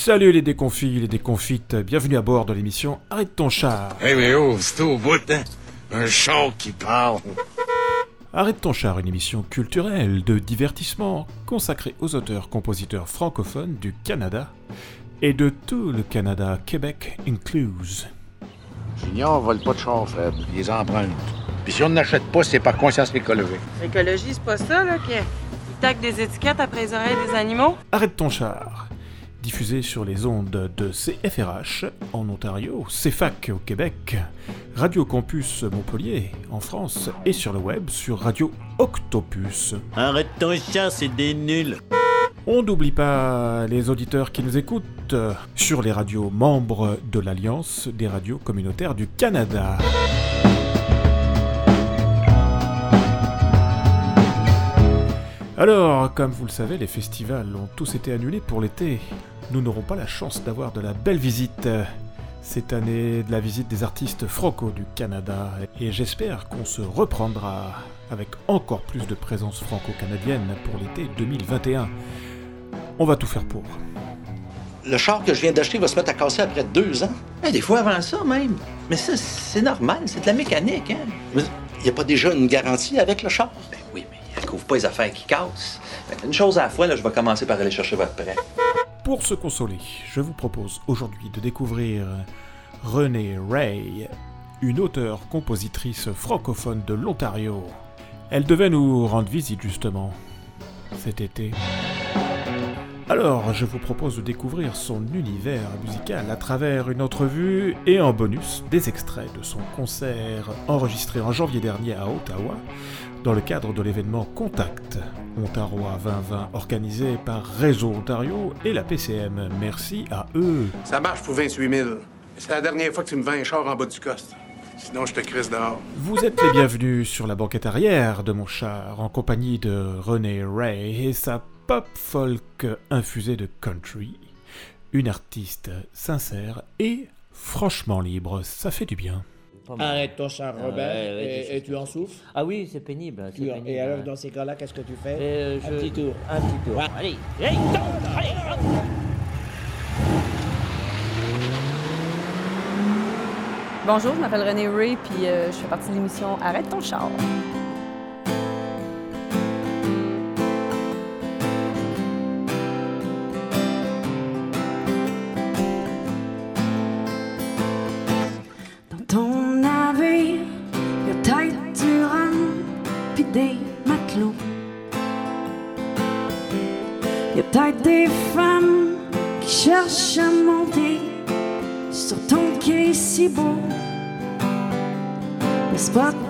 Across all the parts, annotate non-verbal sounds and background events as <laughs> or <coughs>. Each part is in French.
Salut les déconfits, les déconfites, bienvenue à bord de l'émission Arrête ton char. Hey, mais oh, c'est au bout, hein? Un char qui parle. Arrête ton char, une émission culturelle de divertissement consacrée aux auteurs, compositeurs francophones du Canada et de tout le Canada, Québec incluse. Junior vole pas de char, Fred. Il les emprunte. Puis si on n'achète pas, c'est par conscience écologique. L'écologie, c'est pas ça, là, qui tac des étiquettes après les oreilles des animaux? Arrête ton char. Diffusé sur les ondes de CFRH en Ontario, CFAC au Québec, Radio Campus Montpellier en France et sur le web sur Radio Octopus. Arrête ton char, c'est des nuls. On n'oublie pas les auditeurs qui nous écoutent sur les radios membres de l'Alliance des radios communautaires du Canada. Alors, comme vous le savez, les festivals ont tous été annulés pour l'été. Nous n'aurons pas la chance d'avoir de la belle visite cette année, de la visite des artistes franco du Canada, et j'espère qu'on se reprendra avec encore plus de présence franco-canadienne pour l'été 2021. On va tout faire pour. Le char que je viens d'acheter va se mettre à casser après deux ans. Eh, des fois avant ça même. Mais ça, c'est normal, c'est de la mécanique, hein? Il n'y a pas déjà une garantie avec le char? Ben oui, mais elle couvre pas les affaires qui cassent. Une chose à la fois, là, je vais commencer par aller chercher votre prêt. Pour se consoler, je vous propose aujourd'hui de découvrir Renée Ray, une auteure-compositrice francophone de l'Ontario. Elle devait nous rendre visite justement cet été. Alors, je vous propose de découvrir son univers musical à travers une entrevue et en bonus des extraits de son concert enregistré en janvier dernier à Ottawa dans le cadre de l'événement Contact Ontario 2020 organisé par Réseau Ontario et la PCM. Merci à eux. Ça marche pour 28 000. C'est la dernière fois que tu me vends un char en bas du coste. Sinon, je te crisse dehors. Vous êtes les bienvenus sur la banquette arrière de mon char en compagnie de René Ray et sa pop folk infusée de country. Une artiste sincère et franchement libre. Ça fait du bien. Arrête ton char, Ah, Robert, ouais, et, tu en souffles. Ah oui, c'est pénible. c'est Tu- pénible, et alors, dans ces cas-là, qu'est-ce que tu fais Euh, Un je- petit tour. Un petit tour. Ouais. Allez, allez. Bonjour, je m'appelle René Ray, puis euh, je fais partie de l'émission Arrête ton char. Mais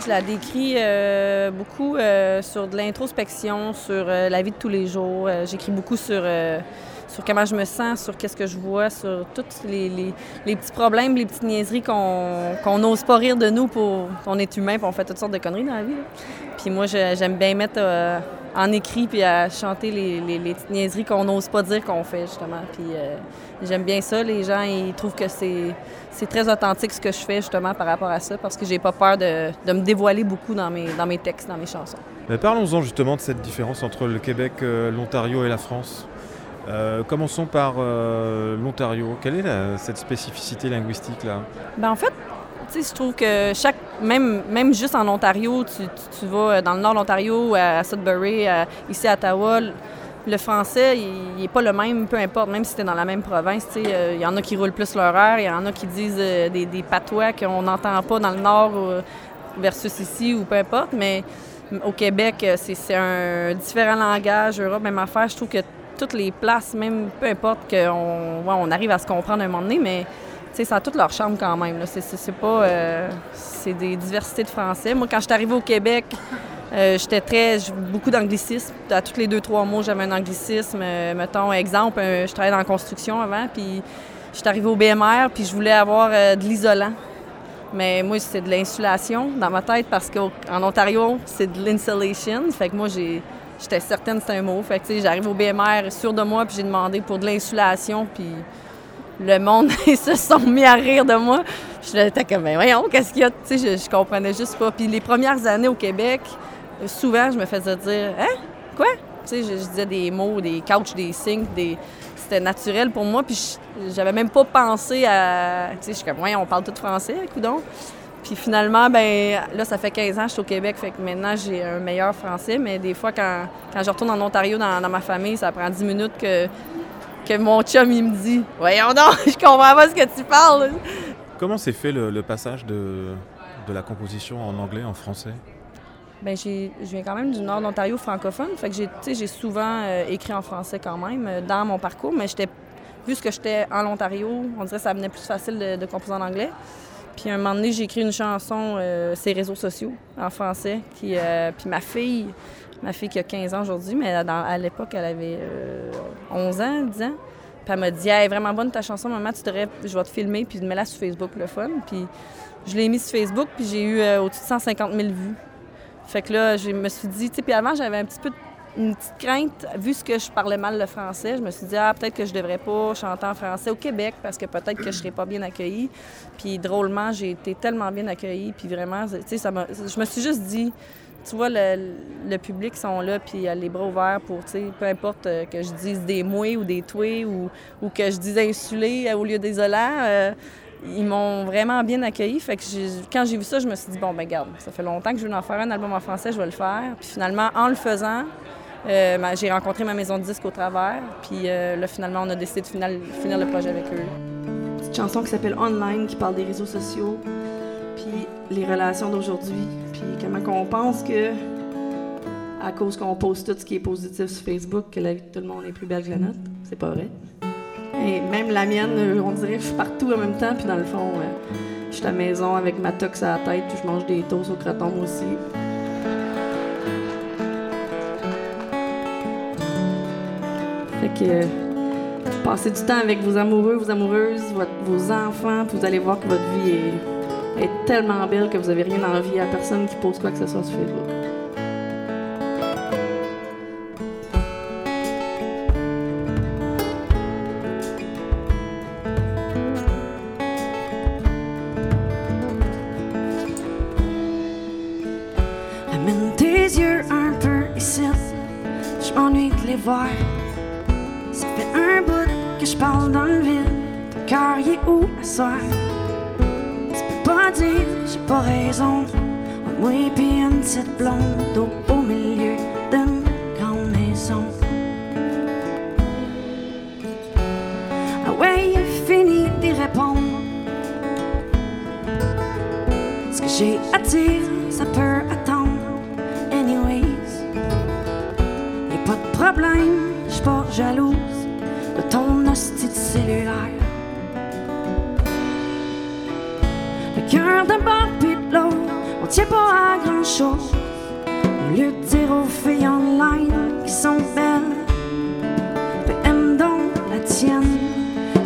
je la décris euh, beaucoup euh, sur de l'introspection, sur euh, la vie de tous les jours. J'écris beaucoup sur, sur comment je me sens, sur qu'est-ce que je vois, sur tous les, les- petits problèmes, les petites niaiseries qu'on n'ose pas rire de nous pour qu'on est humain, puis on fait toutes sortes de conneries dans la vie. Puis moi, j'aime bien mettre euh, en écrit puis à chanter les, les- petites niaiseries qu'on n'ose pas dire qu'on fait, justement. Puis euh, j'aime bien ça. Les gens, ils trouvent que c'est c'est très authentique ce que je fais, justement, par rapport à ça, parce que j'ai pas peur de, de me dévoiler beaucoup dans mes, dans mes textes, dans mes chansons. Mais Parlons-en justement de cette différence entre le Québec, euh, l'Ontario et la France. Euh, commençons par euh, l'Ontario. Quelle est cette spécificité linguistique là? Ben en fait, je trouve que chaque, même, même juste en Ontario, tu, vas dans le nord de l'Ontario, à Sudbury, ici à Ottawa, le- français, il n'est pas le même, peu importe, même si tu es dans la même province. euh, Il y en a qui roulent plus leur heure, il y en a qui disent euh, des, des patois qu'on n'entend pas dans le nord euh, versus ici ou peu importe, mais au Québec, euh, c'est un différent langage. Europe, même affaire. Je trouve que toutes les places, même peu importe qu'on on arrive à se comprendre un moment donné, mais ça a toute leur charme quand même. C'est- pas. euh, c'est des diversités de français. Moi, quand je suis arrivée au Québec, euh, j'étais très. beaucoup d'anglicisme. À tous les deux, trois mots, j'avais un anglicisme. Euh, mettons, exemple, je travaillais dans la construction avant, puis je suis arrivée au BMR, puis je voulais avoir de l'isolant. Mais moi, c'est de l'insulation dans ma tête parce qu'en Ontario, c'est de l'insulation. Fait que moi, j'ai. J'étais certaine que c'était un mot. Fait que, j'arrive au BMR sûre de moi, puis j'ai demandé pour de l'insulation, puis le monde, <laughs> ils se sont mis à rire de moi. J'étais comme, ben voyons, qu'est-ce qu'il y a? Tu sais, je, je comprenais juste pas. Puis les premières années au Québec, souvent, je me faisais dire, hein? Quoi? Tu sais, je, disais des mots, des couches, des signes, des... C'était naturel pour moi, puis j'avais même pas pensé à... Tu sais, je suis comme, voyons, on parle tout français, coudon. Puis finalement, ben là, ça fait 15 ans que je suis au Québec, fait que maintenant, j'ai un meilleur français. Mais des fois, quand, quand je retourne en Ontario, dans, dans ma famille, ça prend 10 minutes que, que mon chum, il me dit « Voyons donc, <laughs> je comprends pas ce que tu parles! Comment s'est fait le, le passage de, de la composition en anglais en français » Ben, j'ai, je viens quand même du nord de l'Ontario francophone, fait que j'ai, souvent euh, écrit en français quand même euh, dans mon parcours, mais j'étais, vu que j'étais en Ontario, on dirait que ça venait plus facile de, de composer en anglais. Puis un moment donné, j'ai écrit une chanson, euh, Ces réseaux sociaux, en français, qui, euh, puis ma fille, ma fille qui a 15 ans aujourd'hui, mais à l'époque, elle avait euh, 11 ans, 10 ans. Puis elle m'a dit, hey, vraiment bonne ta chanson, maman, tu devrais, je vais te filmer, puis mets-la sur Facebook, le fun. Puis je l'ai mis sur Facebook, puis j'ai eu euh, au-dessus de 150 000 vues. Fait que là, je me suis dit, tu sais, puis avant, j'avais un petit peu une petite crainte, vu ce que je parlais mal le français, je me suis dit, ah, peut-être que je devrais pas chanter en français au Québec parce que peut-être que je serais pas bien accueillie. Puis drôlement, j'ai été tellement bien accueillie, puis vraiment, tu sais, ça. Je me suis juste dit, tu vois, le, le public sont là, puis il a les bras ouverts pour, tu sais, peu importe euh, que je dise des mouets ou des toués ou, ou que je dise insulé au lieu désolant. euh, ils m'ont vraiment bien accueilli. Quand j'ai vu ça, je me suis dit, bon, ben garde, ça fait longtemps que je veux en faire un album en français, je vais le faire. Puis finalement, en le faisant, euh, ma- j'ai rencontré ma maison de disques au travers. Puis euh, là, finalement, on a décidé de finir, finir le projet avec eux. Une petite chanson qui s'appelle Online, qui parle des réseaux sociaux, puis les relations d'aujourd'hui, puis comment qu'on pense que, à cause qu'on poste tout ce qui est positif sur Facebook, que la vie de tout le monde est plus belle que la nôtre. C'est pas vrai. Et même la mienne, euh, on dirait que je suis partout en même temps, puis dans le fond, euh, je suis à la maison avec ma tox à la tête, puis je mange des toasts au croton aussi. Fait que euh, passez du temps avec vos amoureux, vos amoureuses, vos enfants, puis vous allez voir que votre vie est, est tellement belle que vous avez rien envie à personne qui pose quoi que ce soit sur Facebook. Voir. Ça fait un bout que je parle dans le vide. Ton cœur y est où à soir? Tu peux pas dire j'ai pas raison. Moi et puis une petite blonde au jalouse de ton hostie de cellulaire. Le cœur d'un bord puis on tient pas à grand chose. Au lieu de dire aux filles online qui sont belles, ben aime donc la tienne.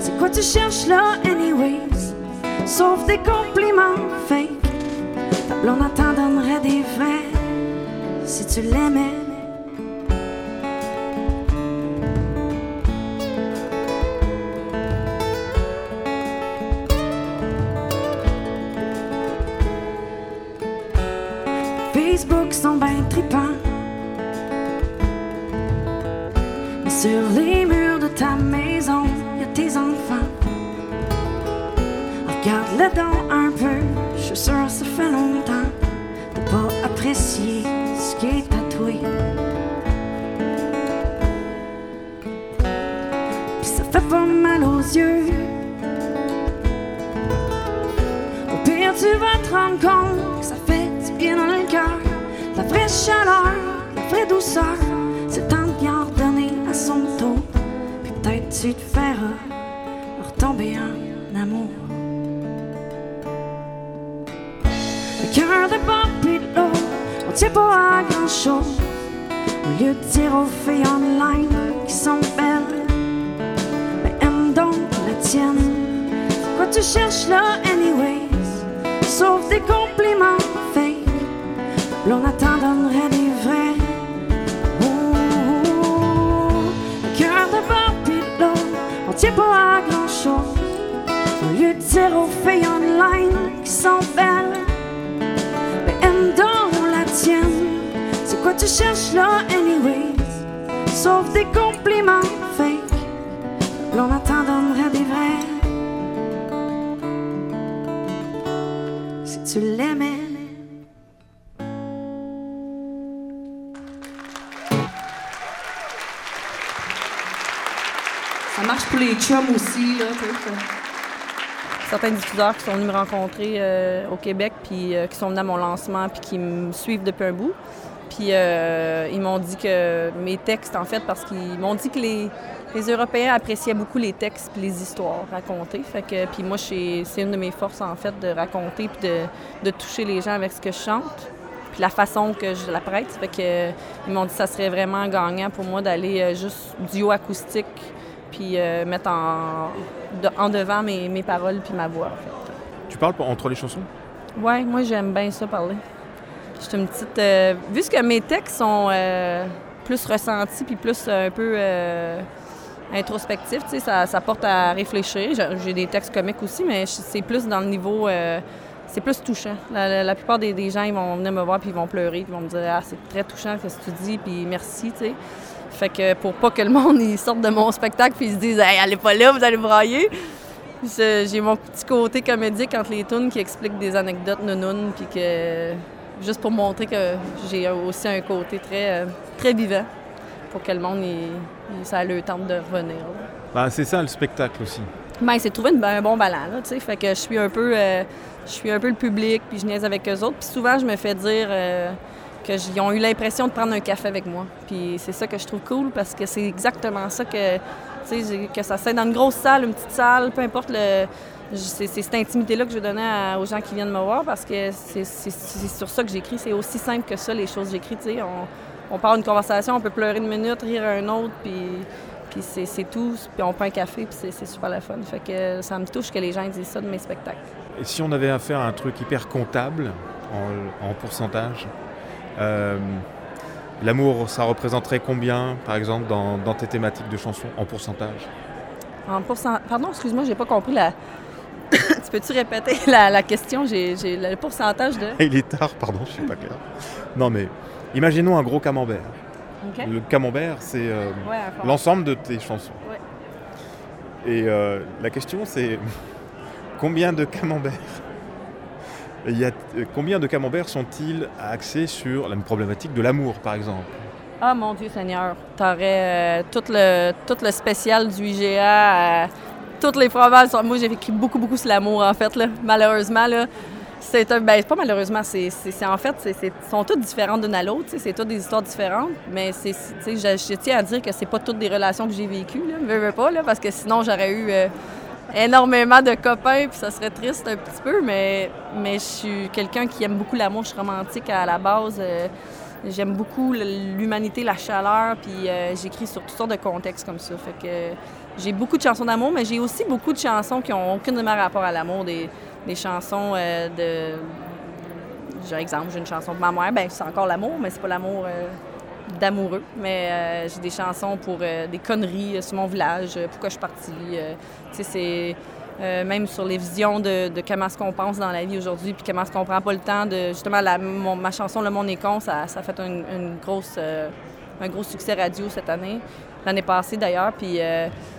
C'est quoi tu cherches là, anyways? Sauf des compliments fake. Ta blonde t'en donnerait des vrais si tu l'aimais. Donc un peu, je suis ça fait longtemps de pas apprécier ce qui est tatoué. Puis ça fait pas mal aux yeux. Au pire, tu vas te rendre compte que ça fait du bien dans le cœur. La vraie chaleur, la vraie douceur, c'est temps de bien redonner à son tour. Puis peut-être tu te feras tient pas à grand chose. Au lieu de dire aux filles online qui sont belles, mais aime donc la tienne. Quoi tu cherches là, anyways? Sauf des compliments fake. L'on attend donnerait des vrais. Oh, cœur de l'autre, on tient pas à grand chose. Au lieu de dire aux filles online Tu cherches là, anyways? Sauf des compliments fake. L'on attend donnerait des vrais. Si tu l'aimais. Ça marche pour les chums aussi, là. Certains diffuseurs qui sont venus me rencontrer euh, au Québec, puis euh, qui sont venus à mon lancement, puis qui me suivent depuis un bout. Puis euh, ils m'ont dit que mes textes, en fait, parce qu'ils m'ont dit que les, les Européens appréciaient beaucoup les textes puis les histoires racontées. Fait que, puis moi, c'est une de mes forces, en fait, de raconter puis de, de toucher les gens avec ce que je chante puis la façon que je la prête. Fait que, ils m'ont dit que ça serait vraiment gagnant pour moi d'aller euh, juste duo acoustique puis euh, mettre en, de- en devant mes, mes paroles puis ma voix. en fait. Tu parles entre les chansons? Ouais, moi j'aime bien ça parler. Je une petite. euh, vu que mes textes sont euh, plus ressentis puis plus euh, un peu euh, introspectifs, ça, ça porte à réfléchir. J'ai- des textes comiques aussi, mais c'est plus dans le niveau. c'est plus touchant. La, la- plupart des, des gens, ils vont venir me voir puis ils vont pleurer puis ils vont me dire Ah, c'est très touchant ce que tu dis, puis merci, tu sais. Fait que pour pas que le monde sorte de mon spectacle puis ils se disent Hey, allez pas là, vous allez brailler. J'ai mon petit côté comédique entre les tunes qui explique des anecdotes nounounes, puis que juste pour montrer que j'ai aussi un côté très, euh, très vivant pour que le monde, il, il- ça le tente de revenir. Bah, c'est ça le spectacle aussi. Ben, c'est trouver une- un bon ballon, là, tu sais. Fait que je suis un peu, euh, je suis un peu le public, puis je niaise avec eux autres. Puis souvent, je me fais dire euh, qu'ils ont eu l'impression de prendre un café avec moi. Puis c'est ça que je trouve cool, parce que c'est exactement ça que, que ça soit dans une grosse salle, une petite salle, peu importe le... C'est cette intimité-là que je à- aux gens qui viennent me voir, parce que c'est sur ça que j'écris. C'est aussi simple que ça, les choses que j'écris. On, on part une conversation, on peut pleurer une minute, rire un autre, puis... C'est tout, puis on prend un café, puis c'est- super la fun. Fait que ça me touche que les gens disent ça de mes spectacles. Si on avait à faire un truc hyper comptable, en, en pourcentage, euh, l'amour, ça représenterait combien, par exemple, dans, dans tes thématiques de chansons, en pourcentage? En pourcent... Pardon, excuse-moi, j'ai pas compris la. <coughs> tu peux-tu répéter la, la question? J'ai le pourcentage de. <laughs> Il est tard, pardon, je suis pas clair. Non mais, imaginons un gros camembert. Le camembert, c'est euh, Ouais, l'ensemble de tes chansons. Ouais. Et euh, la question, c'est <laughs> combien de camemberts il y a, euh, Combien de camemberts sont-ils axés sur la problématique de l'amour, par exemple? Ah mon Dieu Seigneur, t'aurais euh, tout, le, tout le spécial du IGA, euh, toutes les sont- Moi, j'ai vécu beaucoup, beaucoup sur l'amour, en fait. Malheureusement, là, C'est ben, pas malheureusement, c'est, en fait, c'est, sont toutes différentes d'une à l'autre, c'est toutes des histoires différentes, mais c'est, je, je tiens à dire que c'est pas toutes des relations que j'ai vécues, là, veux, pas, parce que sinon j'aurais eu énormément de copains, puis ça serait triste un petit peu, mais, mais je suis quelqu'un qui aime beaucoup l'amour, je suis romantique à la base, euh, j'aime beaucoup l'humanité, la chaleur, puis euh, j'écris sur toutes sortes de contextes comme ça, fait que j'ai beaucoup de chansons d'amour, mais j'ai aussi beaucoup de chansons qui ont aucunement rapport à l'amour, des, des chansons euh, de. J'ai exemple, j'ai une chanson pour ma mère, ben c'est encore l'amour, mais c'est pas l'amour d'amoureux. Mais euh, j'ai des chansons pour euh, des conneries euh, sur mon village, pourquoi je suis partie. tu sais, c'est. même sur les visions de, comment est-ce qu'on pense dans la vie aujourd'hui, puis comment est-ce qu'on prend pas le temps de... Justement, mon- ma chanson « Le monde est con », ça, ça a fait une, grosse, un gros succès radio cette année, l'année passée d'ailleurs, puis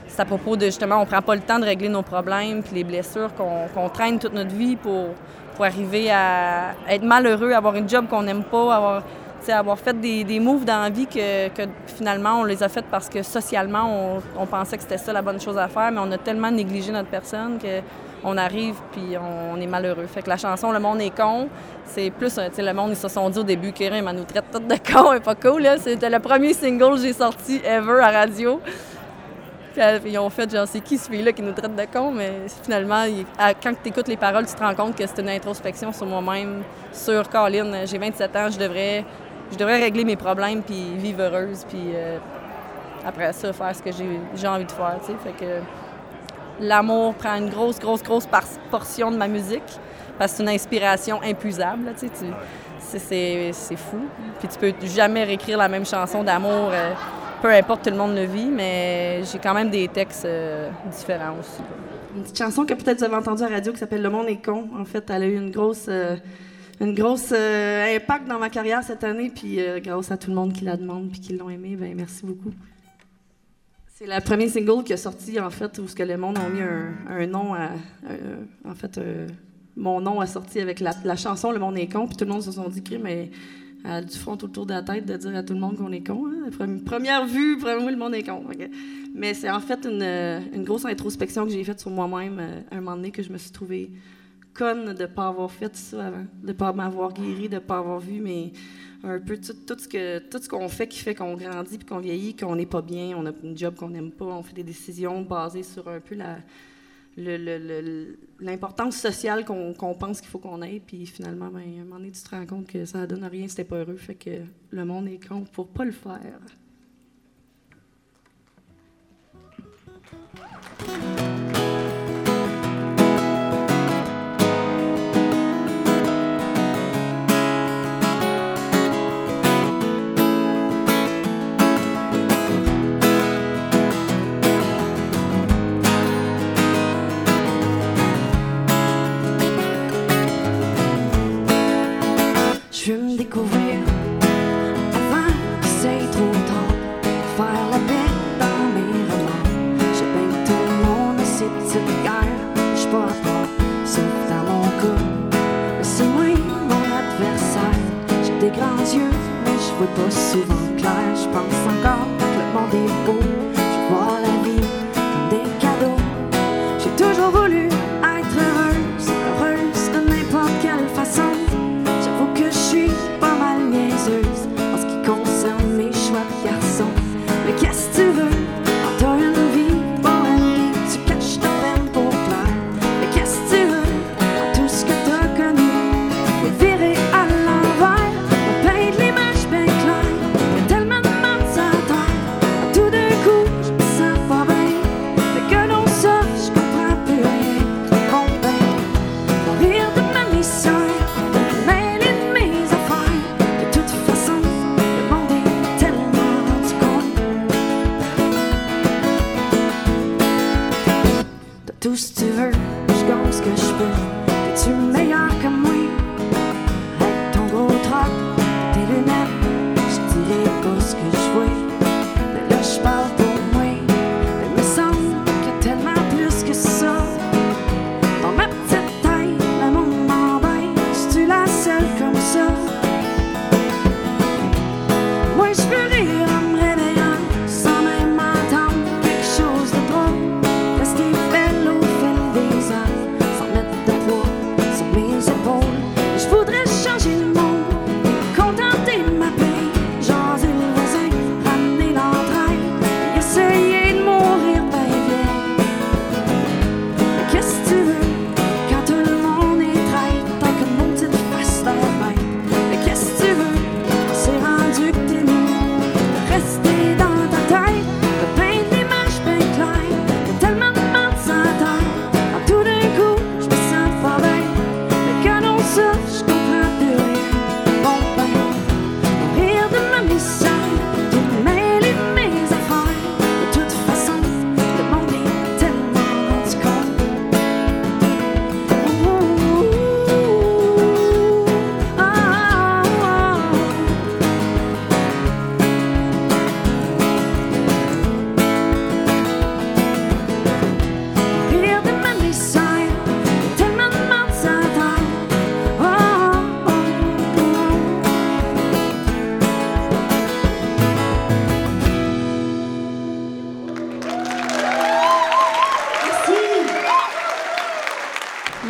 c'est à propos de, justement, on prend pas le temps de régler nos problèmes, puis les blessures qu'on traîne toute notre vie pour, pour arriver à être malheureux, avoir une job qu'on n'aime pas, avoir, avoir fait des, des moves dans la vie que, finalement on les a faites parce que socialement on, pensait que c'était ça la bonne chose à faire, mais on a tellement négligé notre personne que on arrive puis on, est malheureux. Fait que la chanson Le monde est con, c'est plus, tu sais, le monde ils se sont dit au début que nous traite toutes de cons, et pas cool. C'était le premier single que j'ai sorti ever à radio. Puis, euh, ils ont fait genre c'est qui celui-là qui nous traite de con, mais finalement quand tu écoutes les paroles, tu te rends compte que c'est une introspection sur moi-même, sur Colin. J'ai 27 ans, je devrais je devrais régler mes problèmes puis vivre heureuse puis euh, après ça faire ce que j'ai envie de faire. Fait que l'amour prend une grosse grosse grosse portion de ma musique parce que c'est une inspiration impuisable, c'est- fou. Puis tu peux jamais réécrire la même chanson d'amour, euh, peu importe tout le monde le vit, mais j'ai quand même des textes euh, différents aussi. Une petite chanson que peut-être vous avez entendue à la radio qui s'appelle Le monde est con. En fait, elle a eu une grosse, une grosse euh, impact dans ma carrière cette année. Puis euh, grâce à tout le monde qui la demande puis qui l'ont aimé, ben merci beaucoup. C'est le premier single qui a sorti en fait où ce que le monde a mis un, nom à, un- en fait, euh, mon nom a sorti avec la, la chanson Le monde est con. Puis tout le monde se sont dit mais a du front autour de la tête de dire à tout le monde qu'on est con. hein? Premi- Première vue, première le monde est con. Mais c'est en fait une, euh, une grosse introspection que j'ai faite sur moi-même euh, à un moment donné que je me suis trouvée conne de ne pas avoir fait ça avant, de ne pas m'avoir guéri, de ne pas avoir vu, mais un peu tout, tout ce que tout ce qu'on fait qui fait qu'on grandit puis qu'on vieillit, qu'on n'est pas bien, on a une job qu'on n'aime pas, on fait des décisions basées sur un peu la l'importance sociale qu'on pense qu'il faut qu'on ait, puis finalement, ben, à un moment donné, tu te rends compte que ça donne rien, c'était pas heureux, fait que le monde est con pour pas le faire. Je veux me découvrir avant que c'est trop tard. Faire la paix dans mes. J'ai bien que tout le monde petites guerres. Je suis pas à part, sauf dans mon. Mais c'est moi mon adversaire. J'ai des grands yeux, mais je vois pas souvent clair. Je pense encore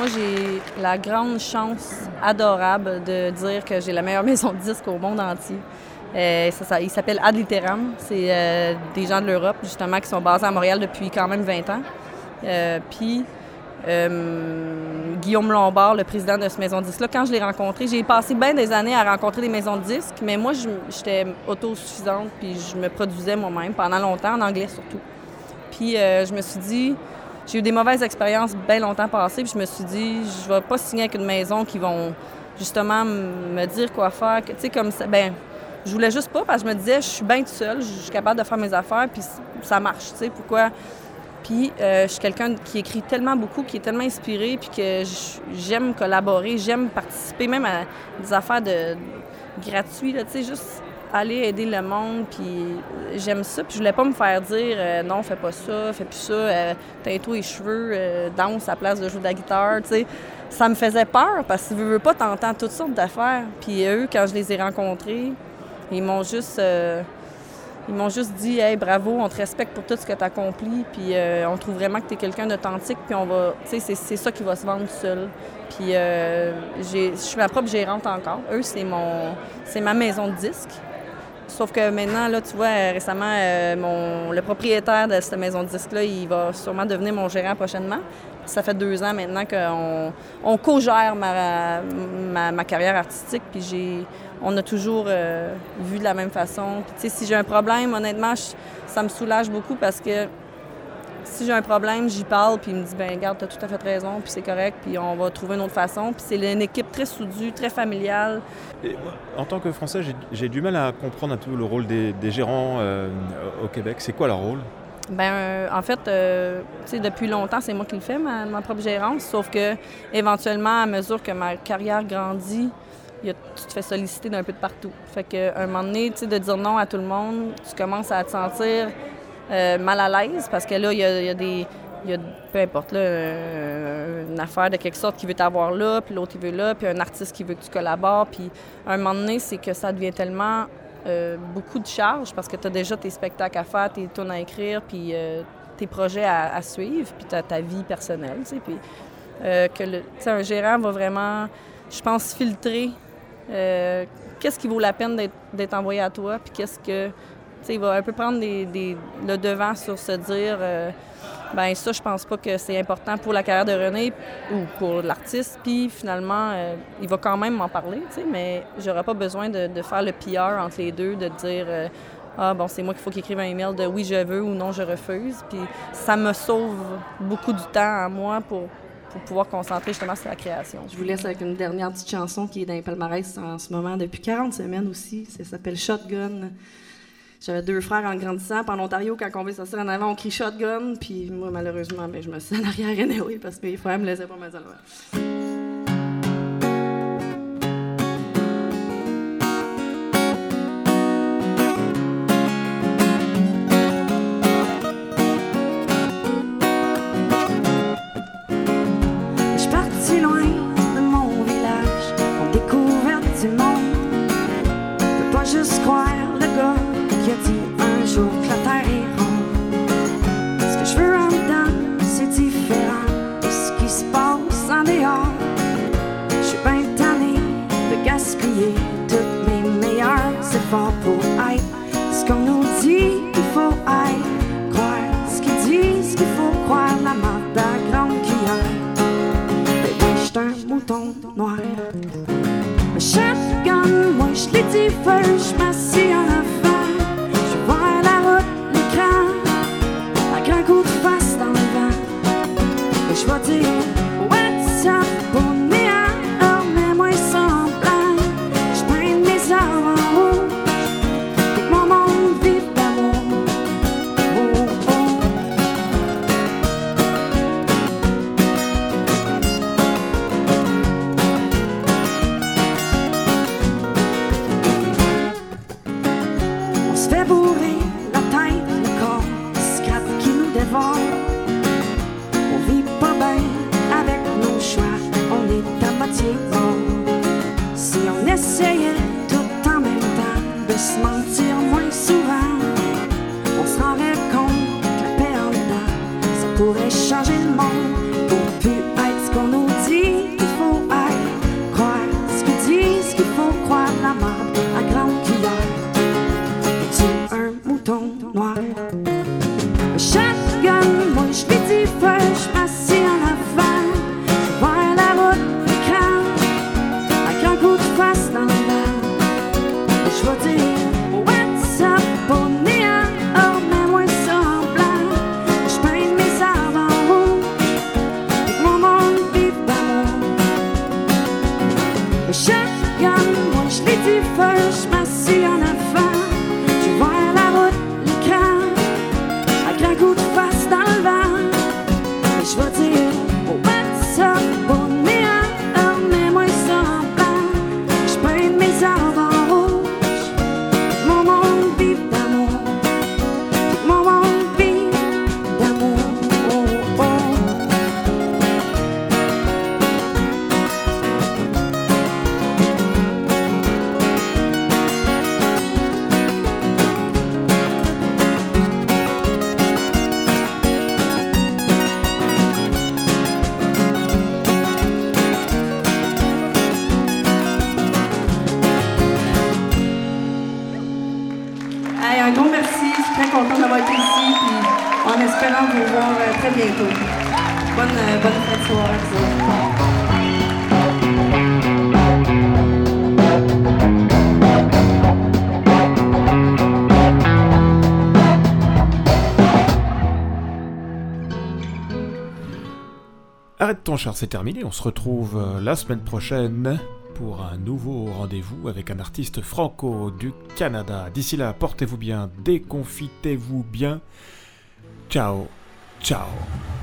Moi, j'ai la grande chance adorable de dire que j'ai la meilleure <laughs> maison de disques au monde entier. Euh, ça, ça- il s'appelle Ad Literam. C'est euh, des gens de l'Europe, justement, qui sont basés à Montréal depuis quand même 20 ans. Euh, Puis, Guillaume Lombard, le président de cette maison de disques-là, quand je l'ai rencontré, j'ai passé bien des années à rencontrer des maisons de disques, mais moi, j'étais autosuffisante, puis je me produisais moi-même pendant longtemps, en anglais surtout. Puis, je me suis dit, j'ai eu des mauvaises expériences bien longtemps passées, puis je me suis dit, je vais pas signer avec une maison qui vont justement me dire quoi faire. Tu sais, comme ça, ben, je voulais juste pas parce que je me disais, je suis bien toute seule, je suis capable de faire mes affaires, puis ça marche, tu sais, pourquoi? Puis euh, je suis quelqu'un qui écrit tellement beaucoup, qui est tellement inspiré, puis que j'aime collaborer, j'aime participer même à des affaires de gratuits, là, tu sais, juste aller aider le monde, puis j'aime ça, puis je voulais pas me faire dire euh, non, fais pas ça, fais plus ça, euh, teins-toi les cheveux, euh, danse à la place de jouer de la guitare, tu sais. Ça me faisait peur parce que tu veux, pas, t'entends toutes sortes d'affaires. Puis eux, quand je les ai rencontrés, ils m'ont juste... euh, ils m'ont juste dit Hey, bravo, on te respecte pour tout ce que tu as accompli, puis on trouve vraiment que tu es quelqu'un d'authentique, puis on va. Tu sais, c'est- ça qui va se vendre seul. Puis je suis ma propre gérante encore. Eux, c'est mon c'est ma maison de disques. Sauf que maintenant, tu vois, euh, récemment, euh, le propriétaire de cette maison de disques-là, il va sûrement devenir mon gérant prochainement. Ça fait deux ans maintenant qu'on on co-gère ma, carrière artistique, puis on a toujours euh, vu de la même façon. Si j'ai un problème, honnêtement, ça me soulage beaucoup parce que si j'ai un problème, j'y parle, puis il me dit, ben regarde, t'as tout à fait raison, puis c'est correct, puis on va trouver une autre façon. Puis c'est une équipe très soudue, très familiale. Et en tant que Français, j'ai- du mal à comprendre un peu le rôle des, des gérants euh, au Québec. C'est quoi leur rôle? Ben, euh, en fait, euh, tu sais, depuis longtemps, c'est moi qui le fais, ma, ma propre gérance. Sauf que, éventuellement, à mesure que ma carrière grandit, il y a- tu te fais solliciter d'un peu de partout. Fait que, un moment donné, tu sais, de dire non à tout le monde, tu commences à te sentir euh, mal à l'aise parce que là, il y a, des. il y a, peu importe, là, une affaire de quelque sorte qui veut t'avoir là, puis l'autre, il veut là, puis un artiste qui veut que tu collabores. Puis, un moment donné, c'est que ça devient tellement euh, beaucoup de charges parce que tu as déjà tes spectacles à faire, tes tournes à écrire, puis euh, tes projets à, suivre, puis tu as ta vie personnelle, tu sais. Puis euh, un gérant va vraiment, je pense, filtrer qu'est-ce qui vaut la peine d'être envoyé à toi, puis qu'est-ce que. Il va un peu prendre le devant sur se dire. euh, ben ça, je pense pas que c'est important pour la carrière de René ou pour l'artiste. Puis finalement, euh, il va quand même m'en parler, mais j'aurais pas besoin de, de faire le PR entre les deux, de dire euh, ah bon, c'est moi qu'il faut qu'il écrive un email de oui je veux ou non je refuse. Puis ça me sauve beaucoup du temps à moi pour, pour pouvoir concentrer justement sur la création. Je vous laisse avec une dernière petite chanson qui est dans les palmarès en ce moment depuis 40 semaines aussi. Ça s'appelle Shotgun. J'avais deux frères en grandissant. En Ontario, quand on veut s'asseoir en avant, on crie Shotgun. Puis moi, malheureusement, ben, je me suis en arrière anyway parce que mes frères me laissaient pas me dire le Je jour que la terre est ronde. Ce que je veux en dedans, c'est différent de ce qui se passe en dehors. Je suis bien tanné de gaspiller tous mes meilleurs efforts pour être ce qu'on nous dit qu'il faut être. Croire ce qu'ils disent qu'il faut croire, la marque de grande cuillère. Mais j'suis un mouton noir. Un shotgun, moi, je l'ai dit, je espérant vous voir euh, très bientôt. Bonne, euh, bonne soirée. Arrête ton char, c'est terminé. On se retrouve euh, la semaine prochaine pour un nouveau rendez-vous avec un artiste franco du Canada. D'ici là, portez-vous bien, déconfitez-vous bien. Ciao, ciao.